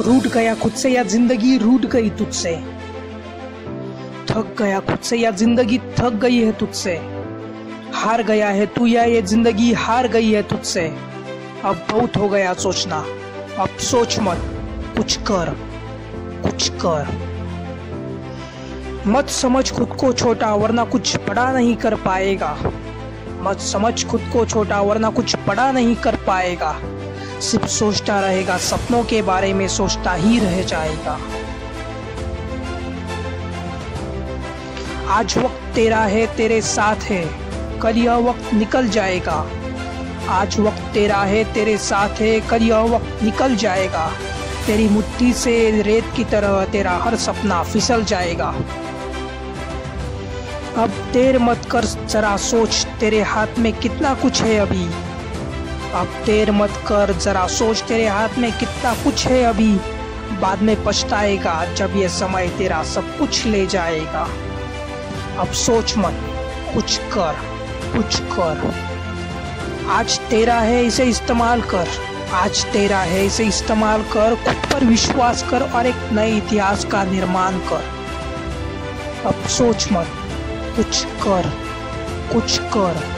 रूठ गया खुद से या ज़िंदगी रूठ गई तुझसे? थक गया खुद से या ज़िंदगी थक गई है तुझसे? हार गया है तू या ये ज़िंदगी हार गई है तुझसे? अब बहुत हो गया सोचना। अब सोच मत। कुछ कर। कुछ कर। मत समझ खुद को छोटा, वरना कुछ बड़ा नहीं कर पाएगा। मत समझ खुद को छोटा, वरना कुछ बड़ा नहीं कर पाएगा। सिर्फ़ सोचता रहेगा, सपनों के बारे में सोचता ही रह जाएगा। आज वक्त तेरा है, तेरे साथ है, कल यह वक्त निकल जाएगा। आज वक्त तेरा है, तेरे साथ है, कल यह वक्त निकल जाएगा। तेरी मुट्ठी से रेत की तरह तेरा हर सपना फिसल जाएगा। अब देर मत कर, जरा सोच, तेरे हाथ में कितना कुछ है अभी? अब देर मत कर, जरा सोच तेरे हाथ में कितना कुछ है अभी। बाद में पछताएगा जब ये समय तेरा सब कुछ ले जाएगा। अब सोच मत, कुछ कर कुछ कर। आज तेरा है इसे इस्तेमाल कर, आज तेरा है इसे इस्तेमाल कर, खुद पर विश्वास कर और एक नए इतिहास का निर्माण कर। अब सोच मत, कुछ कर कुछ कर।